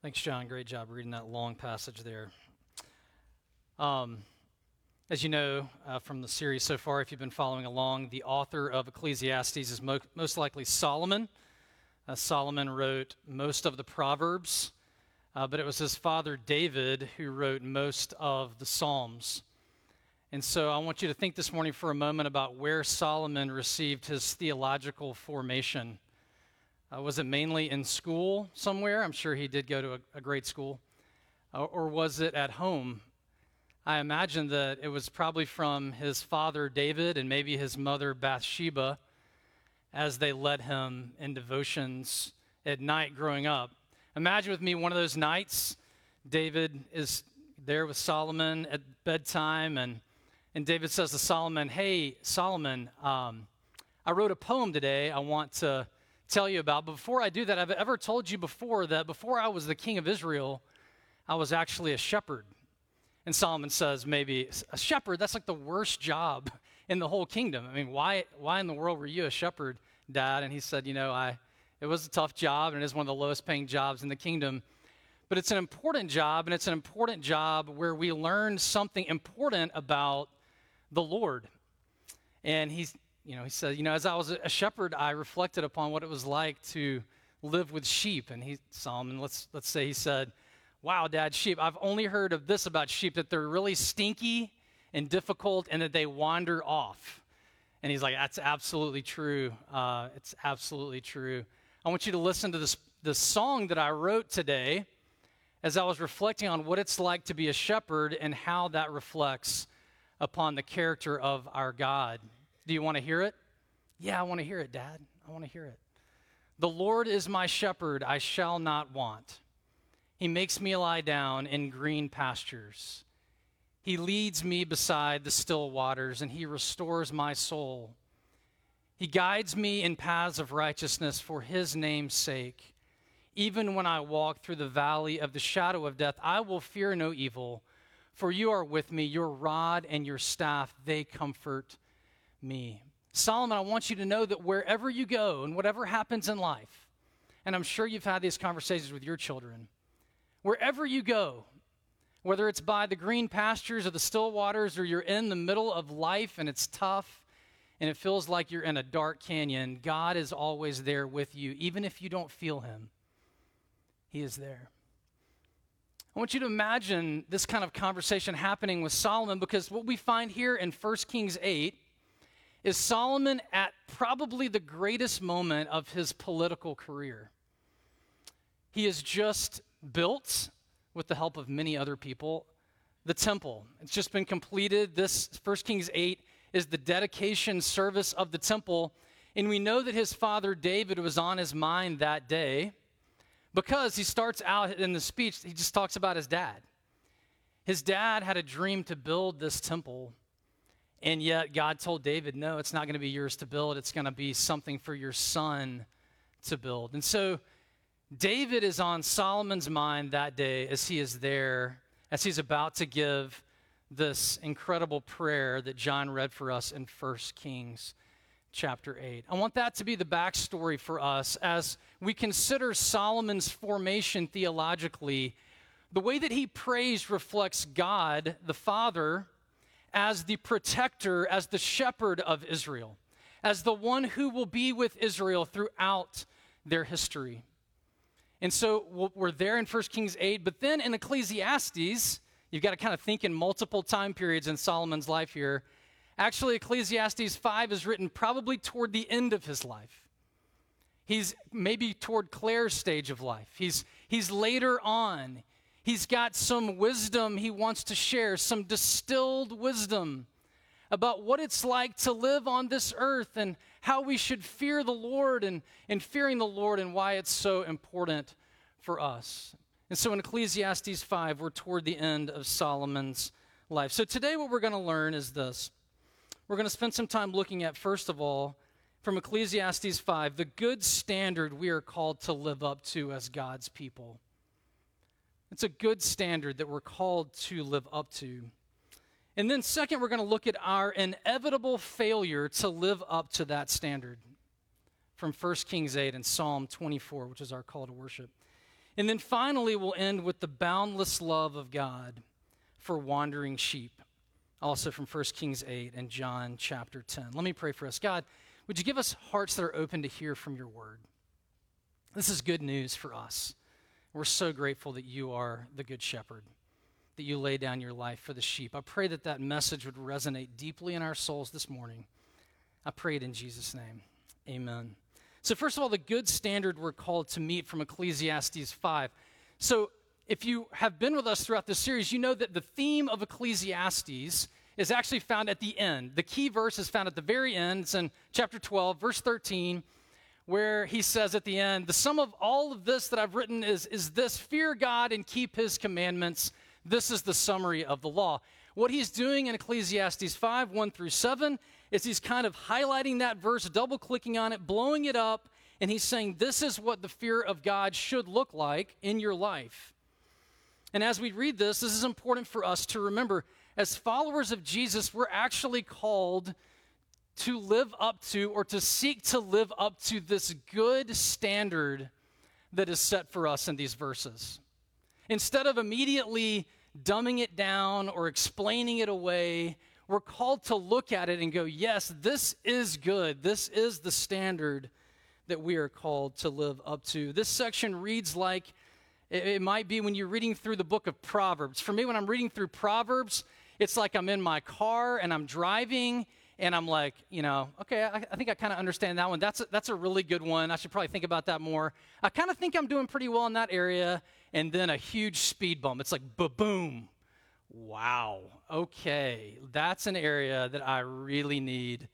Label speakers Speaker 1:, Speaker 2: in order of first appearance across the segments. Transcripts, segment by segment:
Speaker 1: Thanks, John. Great job reading that long passage there. Um, as you know uh, from the series so far, if you've been following along, the author of Ecclesiastes is mo- most likely Solomon. Uh, Solomon wrote most of the Proverbs, uh, but it was his father David who wrote most of the Psalms. And so I want you to think this morning for a moment about where Solomon received his theological formation. Uh, was it mainly in school somewhere? I'm sure he did go to a, a great school. Uh, or was it at home? I imagine that it was probably from his father David and maybe his mother Bathsheba as they led him in devotions at night growing up. Imagine with me one of those nights. David is there with Solomon at bedtime, and, and David says to Solomon, Hey, Solomon, um, I wrote a poem today I want to tell you about. But before I do that, I've ever told you before that before I was the king of Israel, I was actually a shepherd. And Solomon says, maybe a shepherd, that's like the worst job in the whole kingdom. I mean, why, why in the world were you a shepherd, Dad? And he said, you know, I, it was a tough job and it is one of the lowest paying jobs in the kingdom. But it's an important job, and it's an important job where we learn something important about the Lord. And he's, you know, he said, you know, as I was a shepherd, I reflected upon what it was like to live with sheep. And he, Solomon, let's, let's say he said, wow, dad, sheep, I've only heard of this about sheep, that they're really stinky and difficult and that they wander off. And he's like, that's absolutely true. Uh, it's absolutely true. I want you to listen to this, this song that I wrote today as I was reflecting on what it's like to be a shepherd and how that reflects upon the character of our God. Do you want to hear it? Yeah, I want to hear it, Dad. I want to hear it. The Lord is my shepherd, I shall not want. He makes me lie down in green pastures. He leads me beside the still waters, and he restores my soul. He guides me in paths of righteousness for his name's sake. Even when I walk through the valley of the shadow of death, I will fear no evil, for you are with me. Your rod and your staff, they comfort me. Solomon, I want you to know that wherever you go and whatever happens in life, and I'm sure you've had these conversations with your children, wherever you go, whether it's by the green pastures or the still waters or you're in the middle of life and it's tough and it feels like you're in a dark canyon, God is always there with you, even if you don't feel Him. He is there. I want you to imagine this kind of conversation happening with Solomon because what we find here in 1 Kings 8 is Solomon at probably the greatest moment of his political career. He has just built, with the help of many other people, the temple. It's just been completed. This 1 Kings 8 is the dedication service of the temple. And we know that his father David was on his mind that day because he starts out in the speech, he just talks about his dad. His dad had a dream to build this temple and yet, God told David, no, it's not going to be yours to build. It's going to be something for your son to build. And so, David is on Solomon's mind that day as he is there, as he's about to give this incredible prayer that John read for us in 1 Kings chapter 8. I want that to be the backstory for us as we consider Solomon's formation theologically. The way that he prays reflects God, the Father, as the protector, as the shepherd of Israel, as the one who will be with Israel throughout their history. And so we're there in 1 Kings 8, but then in Ecclesiastes, you've got to kind of think in multiple time periods in Solomon's life here. Actually, Ecclesiastes 5 is written probably toward the end of his life. He's maybe toward Claire's stage of life. He's, he's later on. He's got some wisdom he wants to share, some distilled wisdom about what it's like to live on this earth and how we should fear the Lord and, and fearing the Lord and why it's so important for us. And so in Ecclesiastes 5, we're toward the end of Solomon's life. So today, what we're going to learn is this. We're going to spend some time looking at, first of all, from Ecclesiastes 5, the good standard we are called to live up to as God's people. It's a good standard that we're called to live up to. And then, second, we're going to look at our inevitable failure to live up to that standard from 1 Kings 8 and Psalm 24, which is our call to worship. And then finally, we'll end with the boundless love of God for wandering sheep, also from 1 Kings 8 and John chapter 10. Let me pray for us. God, would you give us hearts that are open to hear from your word? This is good news for us. We're so grateful that you are the good shepherd, that you lay down your life for the sheep. I pray that that message would resonate deeply in our souls this morning. I pray it in Jesus' name. Amen. So, first of all, the good standard we're called to meet from Ecclesiastes 5. So, if you have been with us throughout this series, you know that the theme of Ecclesiastes is actually found at the end. The key verse is found at the very end. It's in chapter 12, verse 13, where he says at the end, The sum of all of this that I've written is, is this fear God and keep his commandments. This is the summary of the law. What he's doing in Ecclesiastes 5, 1 through 7, is he's kind of highlighting that verse, double clicking on it, blowing it up, and he's saying, This is what the fear of God should look like in your life. And as we read this, this is important for us to remember. As followers of Jesus, we're actually called to live up to or to seek to live up to this good standard that is set for us in these verses. Instead of immediately dumbing it down or explaining it away, we're called to look at it and go, yes, this is good. This is the standard that we are called to live up to. This section reads like it, might be when you're reading through the book of Proverbs. For me, when I'm reading through Proverbs, it's like I'm in my car and I'm driving and I'm like, you know, okay, I, I think I kind of understand that one. That's a, that's a really good one. I should probably think about that more. I kind of think I'm doing pretty well in that area. And then a huge speed bump. It's like, ba boom Wow. Okay. That's an area that I really need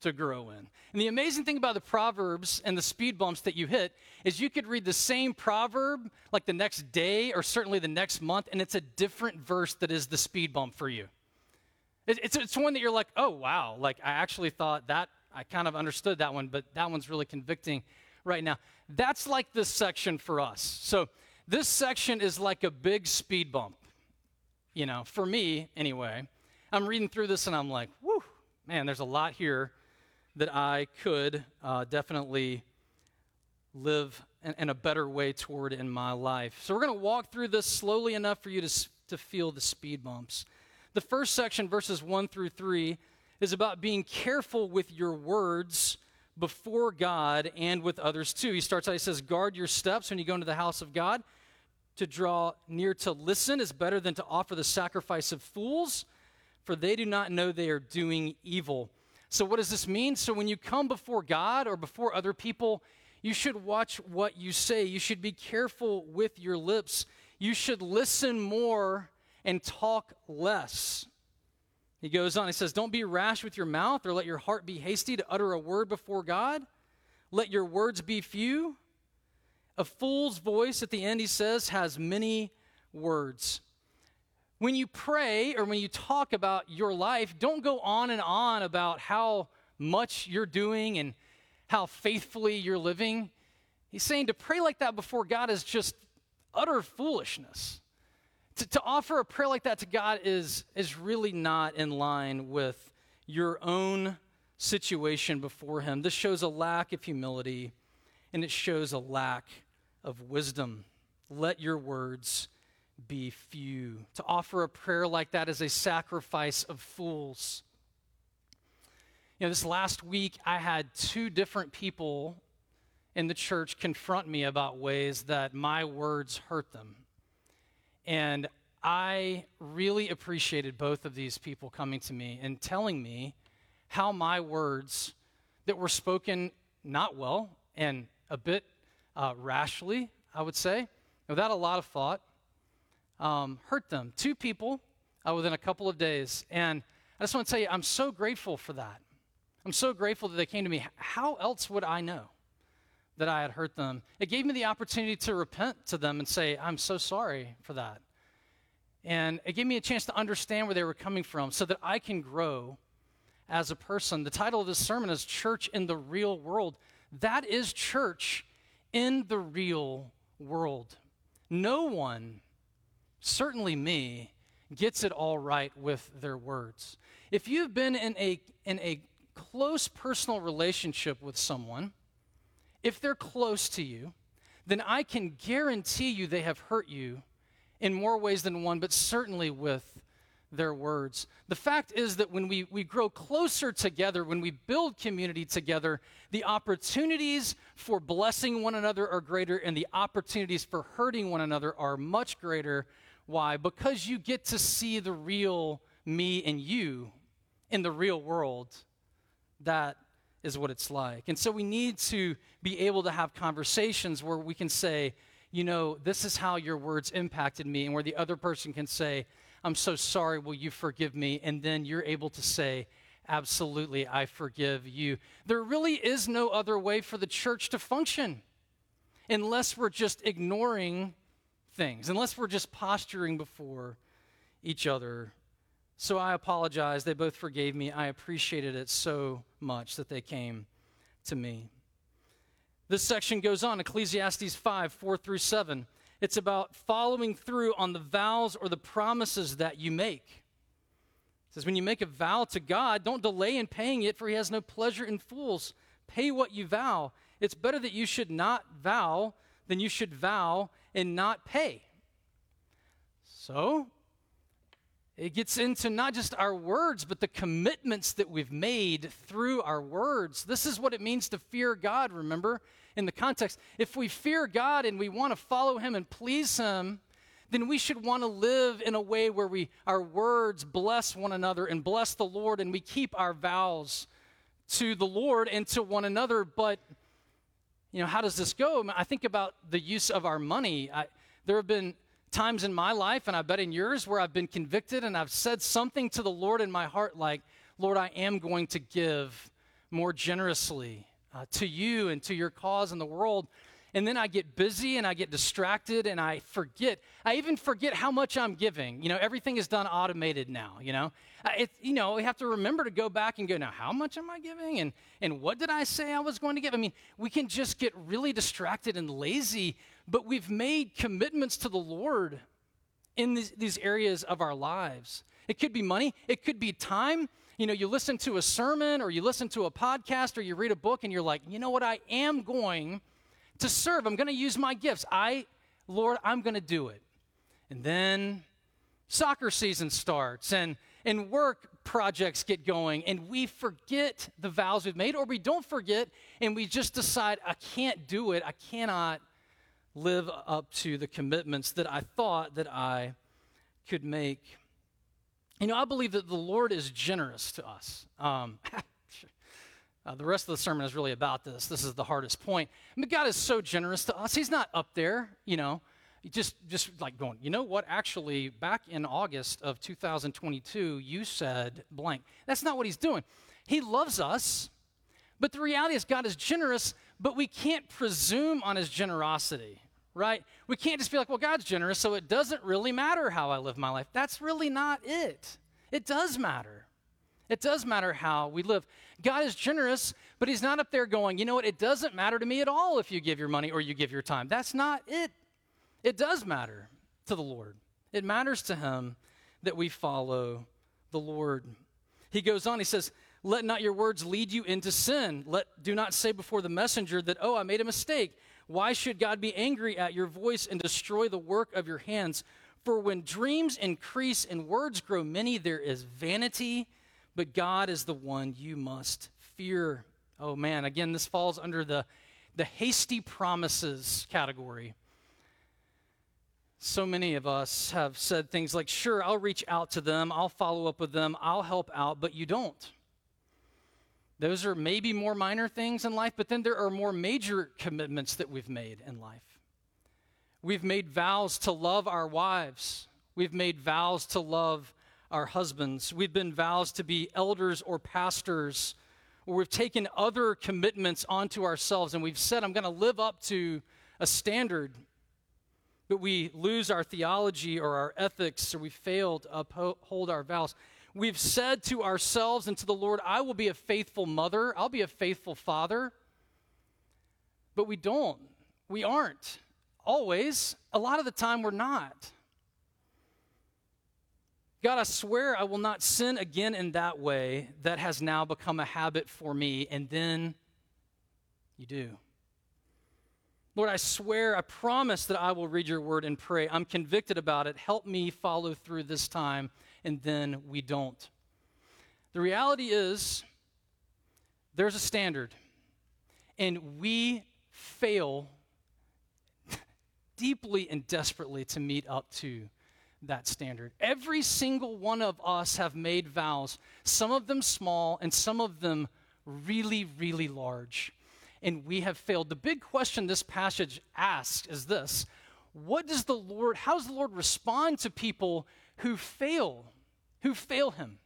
Speaker 1: to grow in. And the amazing thing about the Proverbs and the speed bumps that you hit is you could read the same proverb like the next day or certainly the next month, and it's a different verse that is the speed bump for you. It's, it's one that you're like, oh, wow. Like, I actually thought that, I kind of understood that one, but that one's really convicting right now. That's like this section for us. So, this section is like a big speed bump you know, for me anyway, I'm reading through this and I'm like, whew, man, there's a lot here that I could uh, definitely live in, in, a better way toward in my life. So we're going to walk through this slowly enough for you to, to feel the speed bumps. The first section, verses 1 through 3, is about being careful with your words before God and with others too. He starts out, he says, Guard your steps when you go into the house of God to draw near to listen is better than to offer the sacrifice of fools, for they do not know they are doing evil. So, what does this mean? So, when you come before God or before other people, you should watch what you say. You should be careful with your lips. You should listen more and talk less. He goes on, he says, Don't be rash with your mouth or let your heart be hasty to utter a word before God. Let your words be few. A fool's voice, at the end, he says, has many words. When you pray or when you talk about your life, don't go on and on about how much you're doing and how faithfully you're living. He's saying to pray like that before God is just utter foolishness. To, to offer a prayer like that to God is, is really not in line with your own situation before Him. This shows a lack of humility and it shows a lack of wisdom. Let your words be few. To offer a prayer like that is a sacrifice of fools. You know, this last week I had two different people in the church confront me about ways that my words hurt them. And I really appreciated both of these people coming to me and telling me how my words that were spoken not well and a bit uh, rashly, I would say, without a lot of thought, um, hurt them. Two people uh, within a couple of days. And I just want to tell you, I'm so grateful for that. I'm so grateful that they came to me. How else would I know that I had hurt them? It gave me the opportunity to repent to them and say, I'm so sorry for that. And it gave me a chance to understand where they were coming from so that I can grow as a person. The title of this sermon is Church in the Real World. That is church in the real world. No one, certainly me, gets it all right with their words. If you've been in a, in a close personal relationship with someone, if they're close to you, then I can guarantee you they have hurt you in more ways than one, but certainly with their words. The fact is that when we, we grow closer together, when we build community together, the opportunities for blessing one another are greater and the opportunities for hurting one another are much greater. Why? Because you get to see the real me and you in the real world. That is what it's like. And so we need to be able to have conversations where we can say, you know, this is how your words impacted me, and where the other person can say, I'm so sorry, will you forgive me? And then you're able to say, Absolutely, I forgive you. There really is no other way for the church to function unless we're just ignoring things, unless we're just posturing before each other. So I apologize. They both forgave me. I appreciated it so much that they came to me. This section goes on Ecclesiastes 5 4 through 7. It's about following through on the vows or the promises that you make. It says, When you make a vow to God, don't delay in paying it, for he has no pleasure in fools. Pay what you vow. It's better that you should not vow than you should vow and not pay. So, it gets into not just our words, but the commitments that we've made through our words. This is what it means to fear God, remember? in the context. If we fear God and we want to follow Him and please Him, then we should want to live in a way where we our words bless one another and bless the Lord and we keep our vows to the Lord and to one another. But you know, how does this go? I think about the use of our money. I, there have been times in my life, and I bet in yours, where I've been convicted and I've said something to the Lord in my heart like, Lord, I am going to give more generously uh, to you and to your cause in the world. And then I get busy and I get distracted and I forget. I even forget how much I'm giving. You know, everything is done automated now, you know. Uh, it, you know, we have to remember to go back and go, now, how much am I giving? And, and what did I say I was going to give? I mean, we can just get really distracted and lazy, but we've made commitments to the Lord in these, these areas of our lives. It could be money, it could be time, you know, you listen to a sermon or you listen to a podcast or you read a book and you're like, you know what, I am going to serve. I'm going to use my gifts. I, Lord, I'm going to do it. And then soccer season starts and, and work projects get going and we forget the vows we've made or we don't forget and we just decide, I can't do it. I cannot live up to the commitments that I thought that I could make. You know, I believe that the Lord is generous to us. Um, uh, the rest of the sermon is really about this. This is the hardest point. God is so generous to us. He's not up there, you know, just just like going. You know what? Actually, back in August of 2022, you said blank. That's not what He's doing. He loves us, but the reality is God is generous. But we can't presume on His generosity right? We can't just be like, well, God's generous, so it doesn't really matter how I live my life. That's really not it. It does matter. It does matter how we live. God is generous, but He's not up there going, you know what, it doesn't matter to me at all if you give your money or you give your time. That's not it. It does matter to the Lord. It matters to Him that we follow the Lord. He goes on, He says, let not your words lead you into sin. Let do not say before the messenger that, oh, I made a mistake. Why should God be angry at your voice and destroy the work of your hands? For when dreams increase and words grow many, there is vanity, but God is the one you must fear. Oh man, again, this falls under the, the hasty promises category. So many of us have said things like, Sure, I'll reach out to them, I'll follow up with them, I'll help out, but you don't. Those are maybe more minor things in life, but then there are more major commitments that we've made in life. We've made vows to love our wives. We've made vows to love our husbands. We've been vows to be elders or pastors. Or we've taken other commitments onto ourselves and we've said, I'm going to live up to a standard. But we lose our theology or our ethics, or we fail to uphold our vows. We've said to ourselves and to the Lord, I will be a faithful mother, I'll be a faithful father. But we don't. We aren't. Always. A lot of the time, we're not. God, I swear I will not sin again in that way that has now become a habit for me. And then you do. Lord, I swear, I promise that I will read your word and pray. I'm convicted about it. Help me follow through this time. And then we don't. The reality is, there's a standard, and we fail deeply and desperately to meet up to that standard. Every single one of us have made vows, some of them small and some of them really, really large. And we have failed. The big question this passage asks is this What does the Lord, how does the Lord respond to people who fail, who fail Him,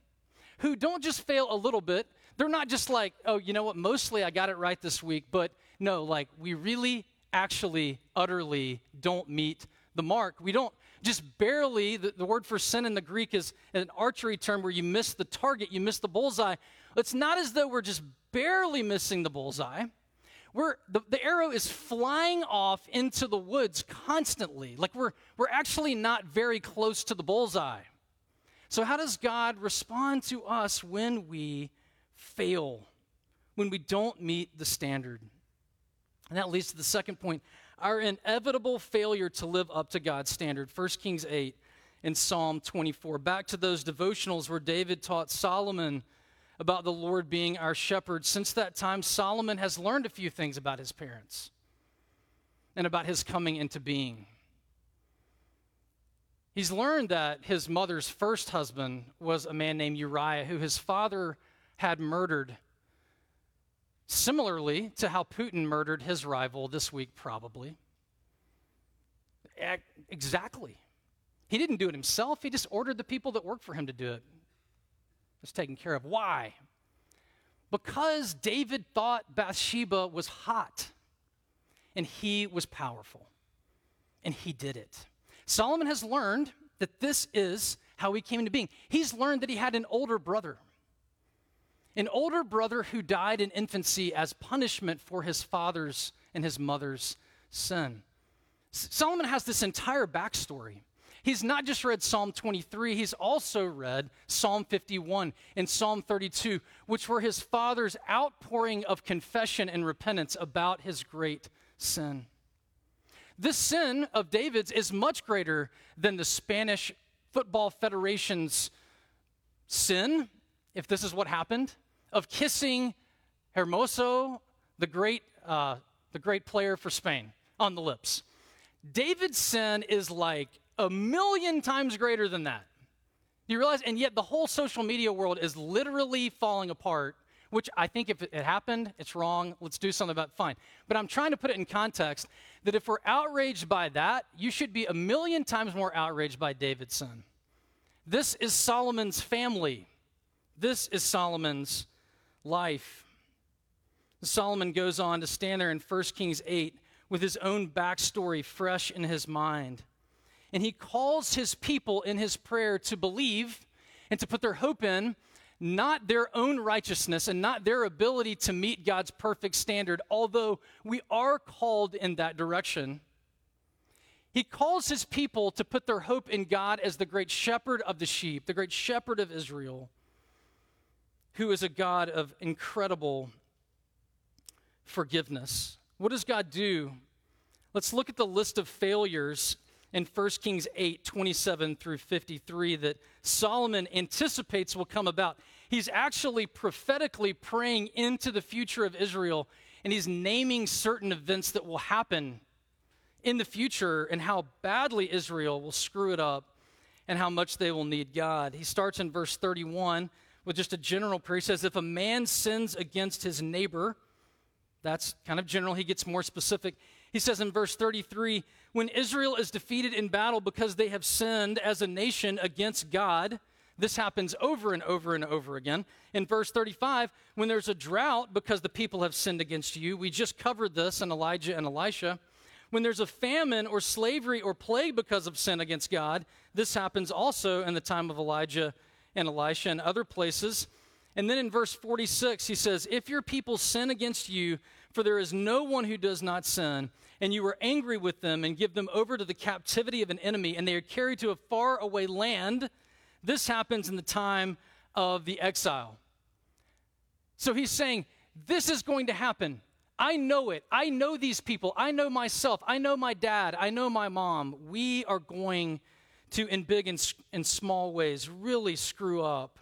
Speaker 1: who don't just fail a little bit? They're not just like, oh, you know what, mostly I got it right this week, but no, like we really, actually, utterly don't meet the mark. We don't just barely, the, the, word for sin in the Greek is an archery term where you miss the target, you miss the bullseye. It's not as though we're just barely missing the bullseye. We're, the, the arrow is flying off into the woods constantly. Like we're, we're actually not very close to the bullseye. So, how does God respond to us when we fail, when we don't meet the standard? And that leads to the second point our inevitable failure to live up to God's standard. 1 Kings 8 and Psalm 24. Back to those devotionals where David taught Solomon about the Lord being our shepherd. Since that time, Solomon has learned a few things about his parents and about his coming into being. He's learned that his mother's first husband was a man named Uriah, who his father had murdered Similarly to how Putin murdered his rival this week, probably. Exactly. He didn't do it himself, he just ordered the people that worked for him to do it. It's taken care of. Why? Because David thought Bathsheba was hot and he was powerful. And he did it. Solomon has learned that this is how he came into being. He's learned that he had an older brother an older brother who died in infancy as punishment for his father's and his mother's sin. Solomon has this entire backstory. He's not just read Psalm 23, he's also read Psalm 51 and Psalm 32, which were his father's outpouring of confession and repentance about his great sin. This sin of David's is much greater than the Spanish Football Federation's sin if this is what happened, of kissing Hermoso, the great, uh, the great player for Spain, on the lips. David's sin is like a million times greater than that. Do you realize? And yet the whole social media world is literally falling apart, which I think if it happened, it's wrong. Let's do something about it. Fine. But I'm trying to put it in context that if we're outraged by that, you should be a million times more outraged by David's son. This is Solomon's family. This is Solomon's life. Solomon goes on to stand there in 1 Kings 8 with his own backstory fresh in his mind. And he calls his people in his prayer to believe and to put their hope in not their own righteousness and not their ability to meet God's perfect standard, although we are called in that direction. He calls his people to put their hope in God as the great shepherd of the sheep, the great shepherd of Israel who is a God of incredible forgiveness. What does God do? Let's look at the list of failures in 1 Kings 8 27 through 53 that Solomon anticipates will come about. He's actually prophetically praying into the future of Israel, and he's naming certain events that will happen in the future and how badly Israel will screw it up and how much they will need God. He starts in verse 31 with just a general prayer. He says, if a man sins against his neighbor, that's kind of general. He gets more specific. He says in verse 33 when Israel is defeated in battle because they have sinned as a nation against God, this happens over and over and over again. In verse 35, when there's a drought because the people have sinned against you, we just covered this in Elijah and Elisha. When there's a famine or slavery or plague because of sin against God, this happens also in the time of Elijah and Elisha and other places. And then in verse 46, he says, If your people sin against you, for there is no one who does not sin, and you are angry with them and give them over to the captivity of an enemy, and they are carried to a far away land, this happens in the time of the exile. So he's saying, This is going to happen. I know it. I know these people. I know myself. I know my dad. I know my mom. We are going to, in big and in small ways, really screw up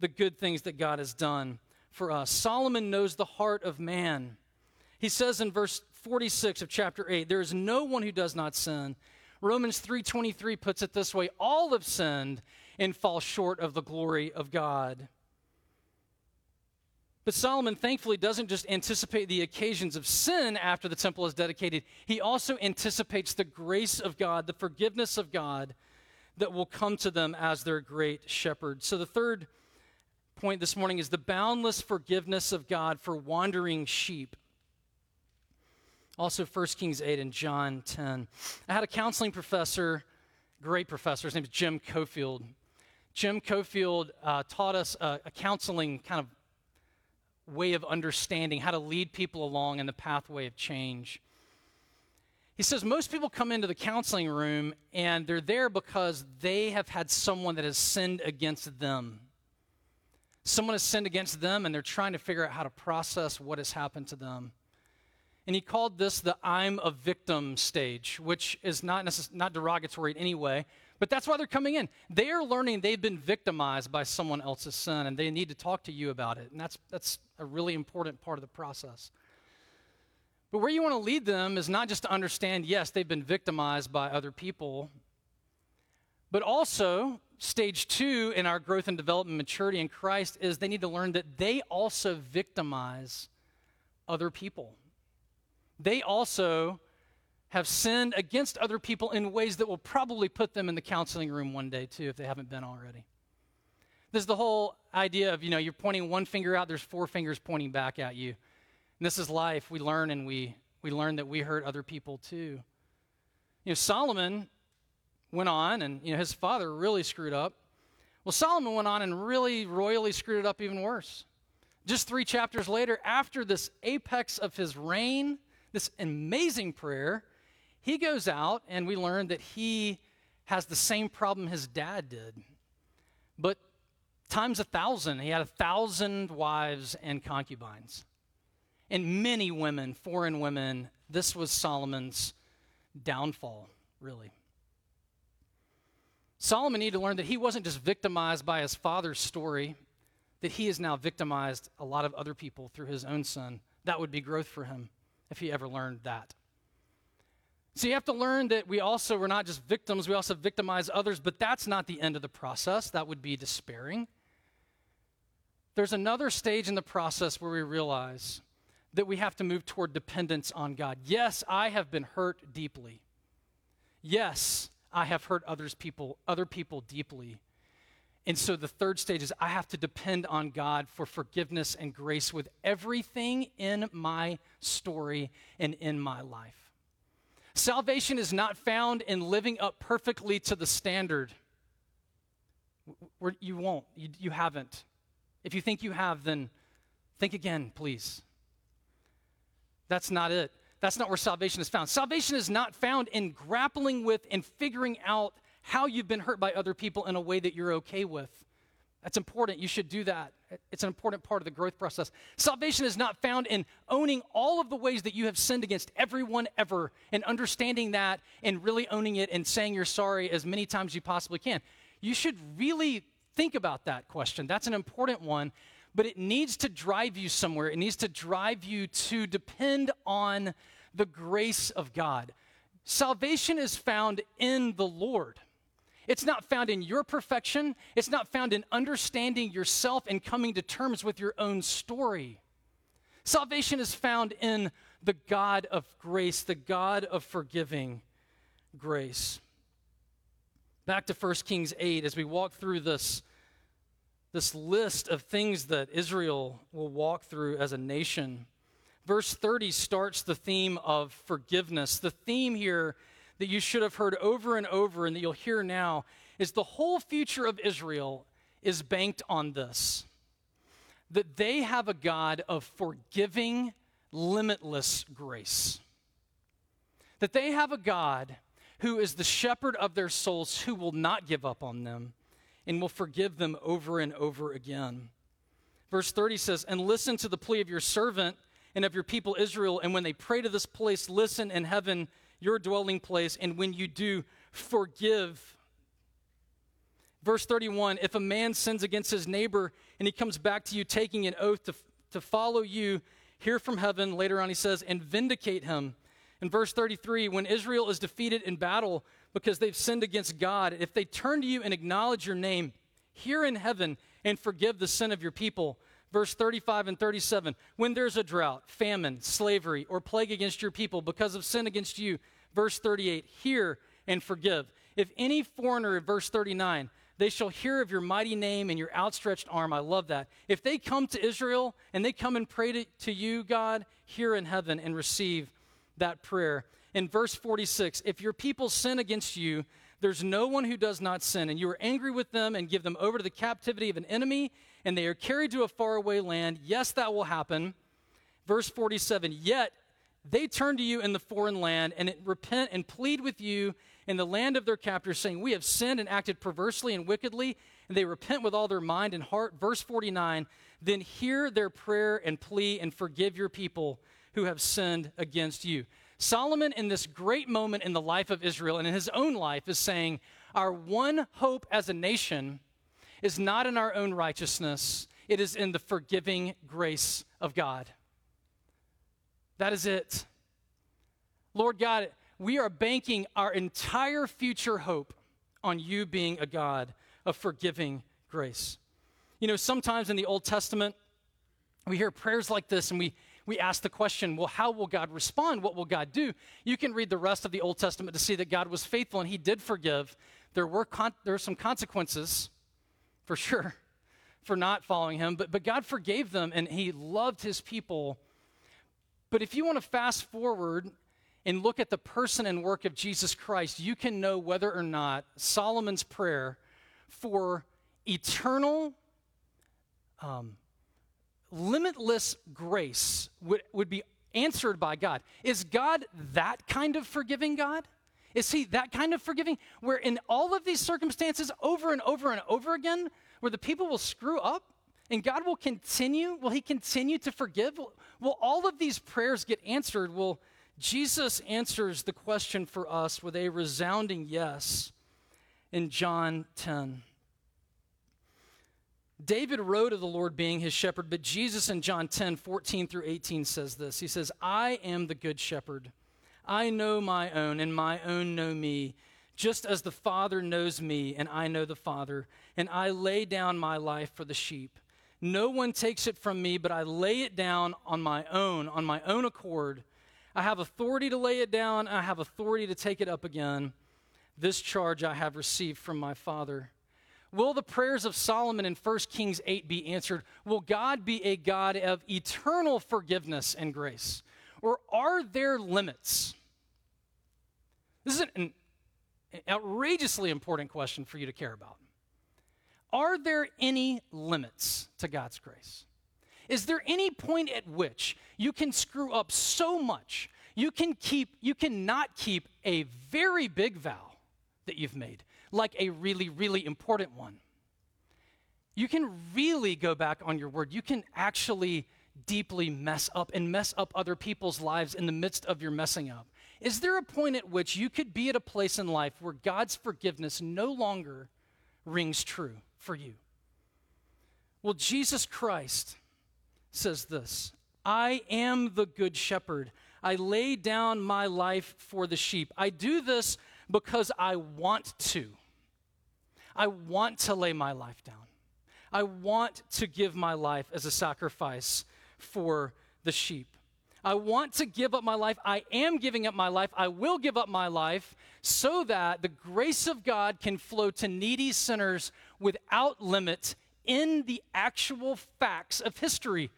Speaker 1: the good things that God has done for us. Solomon knows the heart of man. He says in verse 46 of chapter 8, there is no one who does not sin. Romans 3:23 puts it this way, all have sinned and fall short of the glory of God. But Solomon thankfully doesn't just anticipate the occasions of sin after the temple is dedicated, he also anticipates the grace of God, the forgiveness of God that will come to them as their great shepherd. So the third point this morning is the boundless forgiveness of God for wandering sheep. Also, 1 Kings 8 and John 10. I had a counseling professor, great professor, his name is Jim Cofield. Jim Cofield uh, taught us a, a counseling kind of way of understanding how to lead people along in the pathway of change. He says most people come into the counseling room and they're there because they have had someone that has sinned against them. Someone has sinned against them and they're trying to figure out how to process what has happened to them. And he called this the I'm a victim stage, which is not, necess- not derogatory in any way, but that's why they're coming in. They are learning they've been victimized by someone else's sin, and they need to talk to you about it. And that's, that's a really important part of the process. But where you want to lead them is not just to understand, yes, they've been victimized by other people, but also, stage two in our growth and development maturity in Christ is they need to learn that they also victimize other people. They also have sinned against other people in ways that will probably put them in the counseling room one day, too, if they haven't been already. This is the whole idea of, you know, you're pointing one finger out, there's four fingers pointing back at you. And this is life. We learn and we, we learn that we hurt other people, too. You know, Solomon went on, and, you know, his father really screwed up. Well, Solomon went on and really royally screwed it up even worse. Just three chapters later, after this apex of his reign, this amazing prayer, he goes out, and we learn that he has the same problem his dad did, but times a thousand. He had a thousand wives and concubines, and many women, foreign women. This was Solomon's downfall, really. Solomon needed to learn that he wasn't just victimized by his father's story, that he has now victimized a lot of other people through his own son. That would be growth for him if he ever learned that. So you have to learn that we also we're not just victims, we also victimize others, but that's not the end of the process. That would be despairing. There's another stage in the process where we realize that we have to move toward dependence on God. Yes, I have been hurt deeply. Yes, I have hurt others people, other people deeply. And so the third stage is I have to depend on God for forgiveness and grace with everything in my story and in my life. Salvation is not found in living up perfectly to the standard. you won't. You, you haven't. If you think you have, then think again, please. That's not it. That's not where salvation is found. Salvation is not found in grappling with and figuring out how you've been hurt by other people in a way that you're okay with. That's important. You should do that. It's an important part of the growth process. Salvation is not found in owning all of the ways that you have sinned against everyone ever and understanding that and really owning it and saying you're sorry as many times as you possibly can. You should really think about that question. That's an important one, but it needs to drive you somewhere. It needs to drive you to depend on the grace of God. Salvation is found in the Lord. It's not found in your perfection. It's not found in understanding yourself and coming to terms with your own story. Salvation is found in the God of grace, the God of forgiving grace. Back to 1 Kings 8, as we walk through this, this list of things that Israel will walk through as a nation. Verse 30 starts the theme of forgiveness. The theme here that you should have heard over and over and that you'll hear now is the whole future of Israel is banked on this that they have a God of forgiving, limitless grace. That they have a God who is the shepherd of their souls who will not give up on them and will forgive them over and over again. Verse 30 says, And listen to the plea of your servant and of your people Israel. And when they pray to this place, listen in heaven, your dwelling place. And when you do, forgive. Verse 31 If a man sins against his neighbor and he comes back to you taking an oath to, to follow you, hear from heaven. Later on, he says, and vindicate him. In verse 33, when Israel is defeated in battle because they've sinned against God, if they turn to you and acknowledge your name, hear in heaven and forgive the sin of your people. Verse 35 and 37 When there's a drought, famine, slavery, or plague against your people because of sin against you. Verse 38 Hear and forgive. If any foreigner, verse 39, they shall hear of your mighty name and your outstretched arm. I love that. If they come to Israel and they come and pray to, to you, God, hear in heaven and receive that prayer. In verse 46, if your people sin against you, there's no one who does not sin, and you are angry with them and give them over to the captivity of an enemy, and they are carried to a faraway land. Yes, that will happen. Verse 47 Yet they turn to you in the foreign land and repent and plead with you in the land of their captors, saying, We have sinned and acted perversely and wickedly, and they repent with all their mind and heart. Verse 49 Then hear their prayer and plea and forgive your people who have sinned against you. Solomon, in this great moment in the life of Israel and in his own life, is saying, Our one hope as a nation is not in our own righteousness, it is in the forgiving grace of God. That is it. Lord God, we are banking our entire future hope on you being a God of forgiving grace. You know, sometimes in the Old Testament, we hear prayers like this and we, we ask the question, well, how will God respond? What will God do? You can read the rest of the Old Testament to see that God was faithful and he did forgive. There were, con- there were some consequences, for sure, for not following him, but, but God forgave them and he loved his people. But if you want to fast forward and look at the person and work of Jesus Christ, you can know whether or not Solomon's prayer for eternal, um, limitless grace would, would be answered by God. Is God that kind of forgiving God? Is he that kind of forgiving? Where in all of these circumstances, over and over and over again, where the people will screw up and God will continue, will he continue to forgive? Will, all of these prayers get answered? Will Jesus answers the question for us with a resounding yes in John 10. David wrote of the Lord being his shepherd, but Jesus in John 10, 14 through 18 says this. He says, I am the good shepherd. I know my own, and my own know me, just as the Father knows me, and I know the Father, and I lay down my life for the sheep. No one takes it from me, but I lay it down on my own, on my own accord. I have authority to lay it down, I have authority to take it up again. This charge I have received from my Father. Will the prayers of Solomon in 1 Kings 8 be answered? Will God be a God of eternal forgiveness and grace? Or are there limits? This is an outrageously important question for you to care about. Are there any limits to God's grace? Is there any point at which you can screw up so much you can keep you cannot keep a very big vow that you've made, like a really really important one. You can really go back on your word. You can actually deeply mess up and mess up other people's lives in the midst of your messing up. Is there a point at which you could be at a place in life where God's forgiveness no longer rings true for you? Well, Jesus Christ says this I am the good shepherd. I lay down my life for the sheep. I do this because I want to. I want to lay my life down. I want to give my life as a sacrifice for the sheep. I want to give up my life. I am giving up my life. I will give up my life so that the grace of God can flow to needy sinners without limit in the actual facts of history.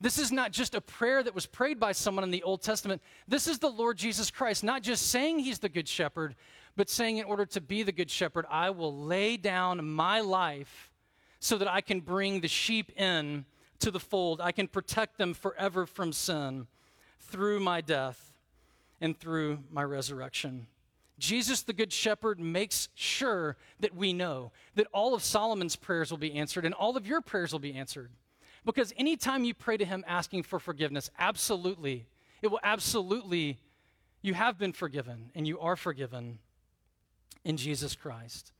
Speaker 1: This is not just a prayer that was prayed by someone in the Old Testament. This is the Lord Jesus Christ, not just saying he's the good shepherd, but saying in order to be the good shepherd, I will lay down my life so that I can bring the sheep in to the fold. I can protect them forever from sin through my death and through my resurrection. Jesus, the Good Shepherd, makes sure that we know that all of Solomon's prayers will be answered and all of your prayers will be answered Because anytime you pray to Him asking for forgiveness, absolutely, it will absolutely, you have been forgiven and you are forgiven in Jesus Christ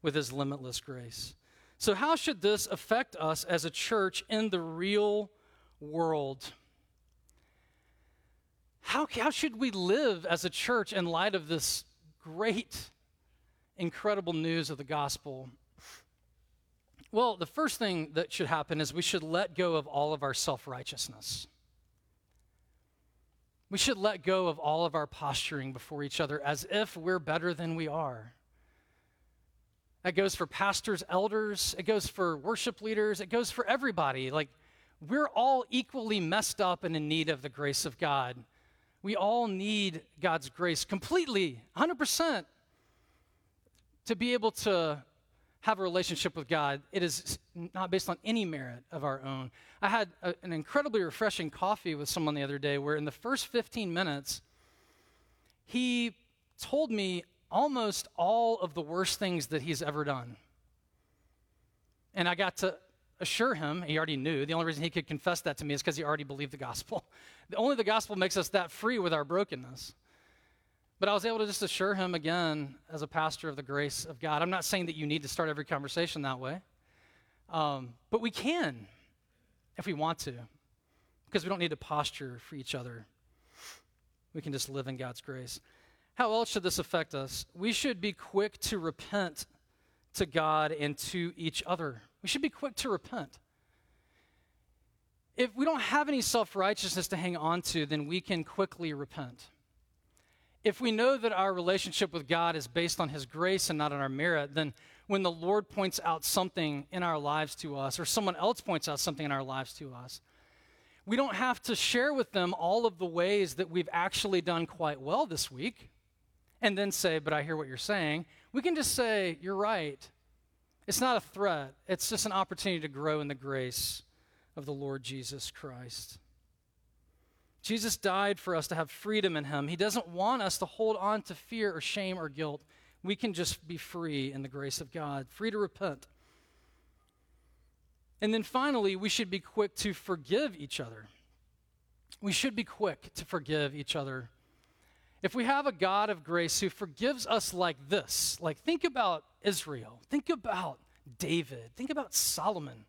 Speaker 1: with His limitless grace. So, how should this affect us as a church in the real world? How, how should we live as a church in light of this great, incredible news of the gospel? Well, the first thing that should happen is we should let go of all of our self righteousness. We should let go of all of our posturing before each other as if we're better than we are. That goes for pastors, elders, it goes for worship leaders, it goes for everybody. Like, we're all equally messed up and in need of the grace of God. We all need God's grace completely, 100%, to be able to have a relationship with God. It is not based on any merit of our own. I had a, an incredibly refreshing coffee with someone the other day where, in the first 15 minutes, he told me almost all of the worst things that he's ever done. And I got to assure him, he already knew. The only reason he could confess that to me is because he already believed the gospel. Only the gospel makes us that free with our brokenness. But I was able to just assure him again, as a pastor of the grace of God. I'm not saying that you need to start every conversation that way, um, but we can if we want to, because we don't need to posture for each other. We can just live in God's grace. How else should this affect us? We should be quick to repent to God and to each other. We should be quick to repent. If we don't have any self righteousness to hang on to, then we can quickly repent. If we know that our relationship with God is based on His grace and not on our merit, then when the Lord points out something in our lives to us, or someone else points out something in our lives to us, we don't have to share with them all of the ways that we've actually done quite well this week and then say, But I hear what you're saying. We can just say, You're right. It's not a threat, it's just an opportunity to grow in the grace of the Lord Jesus Christ. Jesus died for us to have freedom in Him. He doesn't want us to hold on to fear or shame or guilt. We can just be free in the grace of God, free to repent. And then finally, we should be quick to forgive each other. We should be quick to forgive each other. If we have a God of grace who forgives us like this, like think about Israel, think about David, think about Solomon,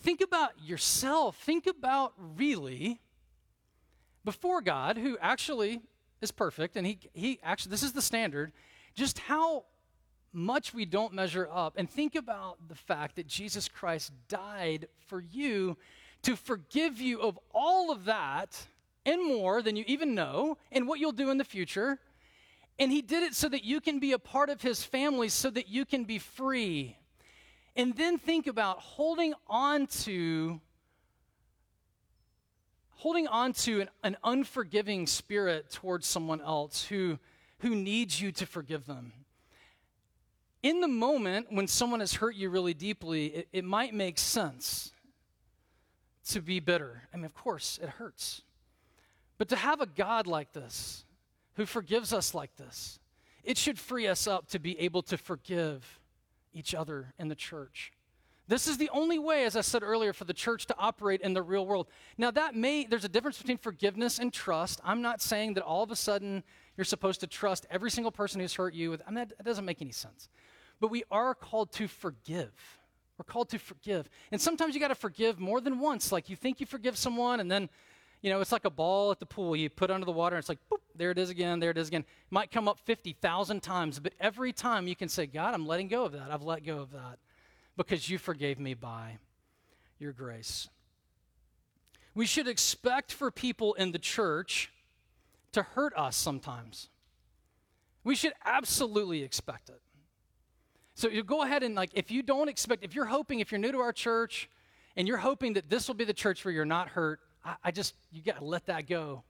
Speaker 1: think about yourself, think about really before God, who actually is perfect, and he, he actually, this is the standard, just how much we don't measure up. And think about the fact that Jesus Christ died for you to forgive you of all of that and more than you even know, and what you'll do in the future. And he did it so that you can be a part of his family, so that you can be free. And then think about holding on to holding on to an, an unforgiving spirit towards someone else who, who needs you to forgive them. In the moment when someone has hurt you really deeply, it, it might make sense to be bitter. I mean, of course, it hurts. But to have a God like this, who forgives us like this, it should free us up to be able to forgive each other in the church. This is the only way, as I said earlier, for the church to operate in the real world. Now, that may, there's a difference between forgiveness and trust. I'm not saying that all of a sudden you're supposed to trust every single person who's hurt you. With, I mean, that, that doesn't make any sense. But we are called to forgive. We're called to forgive. And sometimes you got to forgive more than once. Like you think you forgive someone, and then you know, it's like a ball at the pool. You put under the water, and it's like, boop, there it is again, there it is again. It might come up 50,000 times, but every time you can say, God, I'm letting go of that. I've let go of that because you forgave me by your grace. We should expect for people in the church to hurt us sometimes. We should absolutely expect it. So you go ahead and like if you don't expect if you're hoping if you're new to our church and you're hoping that this will be the church where you're not hurt, I, I just, you got to let that go.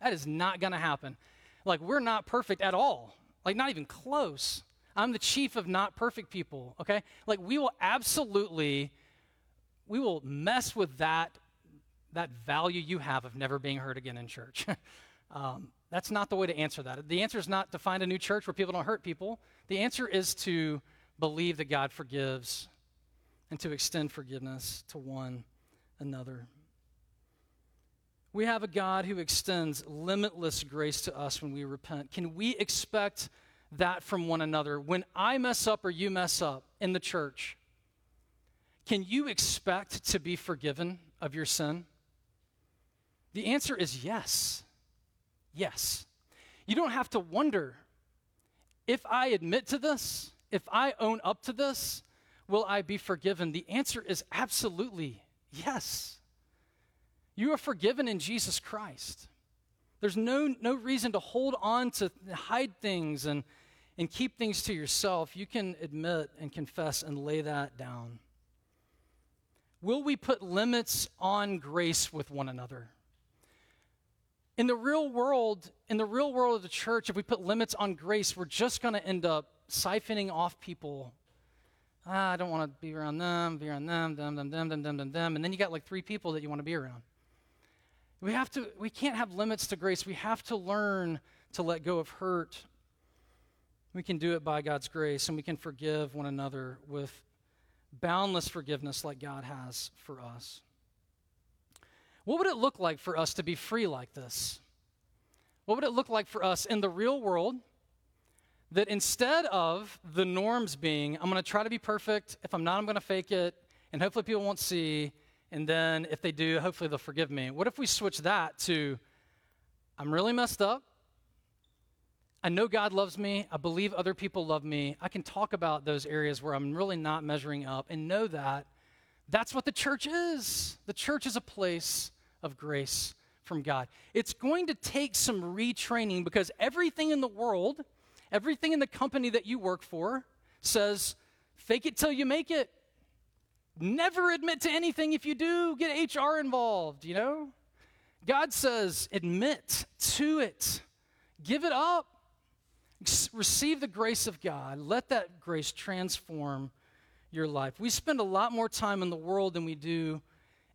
Speaker 1: That is not going to happen. Like, we're not perfect at all, like, not even close. I'm the chief of not perfect people, okay? Like, we will absolutely, we will mess with that, that value you have of never being hurt again in church. um, that's not the way to answer that. The answer is not to find a new church where people don't hurt people. The answer is to believe that God forgives and to extend forgiveness to one another. We have a God who extends limitless grace to us when we repent. Can we expect that from one another? When I mess up or you mess up in the church, can you expect to be forgiven of your sin? The answer is yes. Yes. You don't have to wonder if I admit to this, if I own up to this, will I be forgiven? The answer is absolutely yes. You are forgiven in Jesus Christ. There's no, no reason to hold on to hide things and, and keep things to yourself. You can admit and confess and lay that down. Will we put limits on grace with one another? In the real world, in the real world of the church, if we put limits on grace, we're just going to end up siphoning off people. Ah, I don't want to be around them, be around them, them, them, them, them, them, them, them. And then you got like three people that you want to be around. We have to, we can't have limits to grace. We have to learn to let go of hurt. We can do it by God's grace, and we can forgive one another with boundless forgiveness like God has for us. What would it look like for us to be free like this? What would it look like for us in the real world that instead of the norms being, I'm going to try to be perfect, if I'm not, I'm going to fake it, and hopefully people won't see, and then if they do, hopefully they'll forgive me. What if we switch that to, I'm really messed up. I know God loves me. I believe other people love me. I can talk about those areas where I'm really not measuring up and know that that's what the church is. The church is a place of grace from God. It's going to take some retraining because everything in the world, everything in the company that you work for says, fake it till you make it. Never admit to anything if you do, get HR involved, you know? God says, admit to it, give it up, receive the grace of God, let that grace transform your life. We spend a lot more time in the world than we do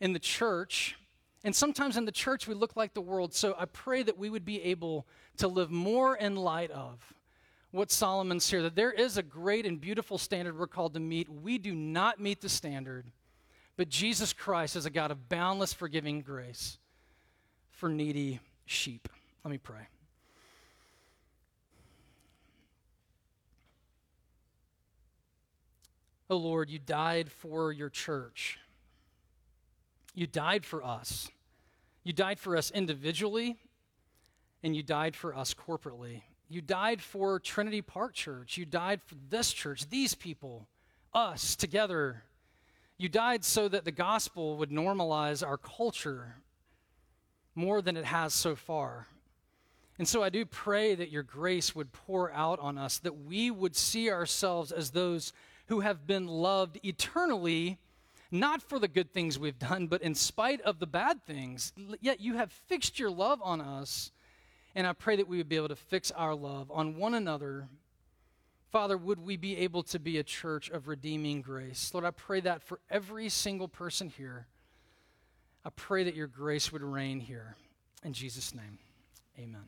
Speaker 1: in the church. And sometimes in the church, we look like the world. So I pray that we would be able to live more in light of what Solomon's here that there is a great and beautiful standard we're called to meet. We do not meet the standard, but Jesus Christ is a God of boundless forgiving grace for needy sheep. Let me pray. Oh Lord, you died for your church. You died for us. You died for us individually, and you died for us corporately. You died for Trinity Park Church. You died for this church, these people, us together. You died so that the gospel would normalize our culture more than it has so far. And so I do pray that your grace would pour out on us, that we would see ourselves as those who have been loved eternally, not for the good things we've done, but in spite of the bad things. Yet you have fixed your love on us. And I pray that we would be able to fix our love on one another. Father, would we be able to be a church of redeeming grace? Lord, I pray that for every single person here. I pray that your grace would reign here. In Jesus' name, amen.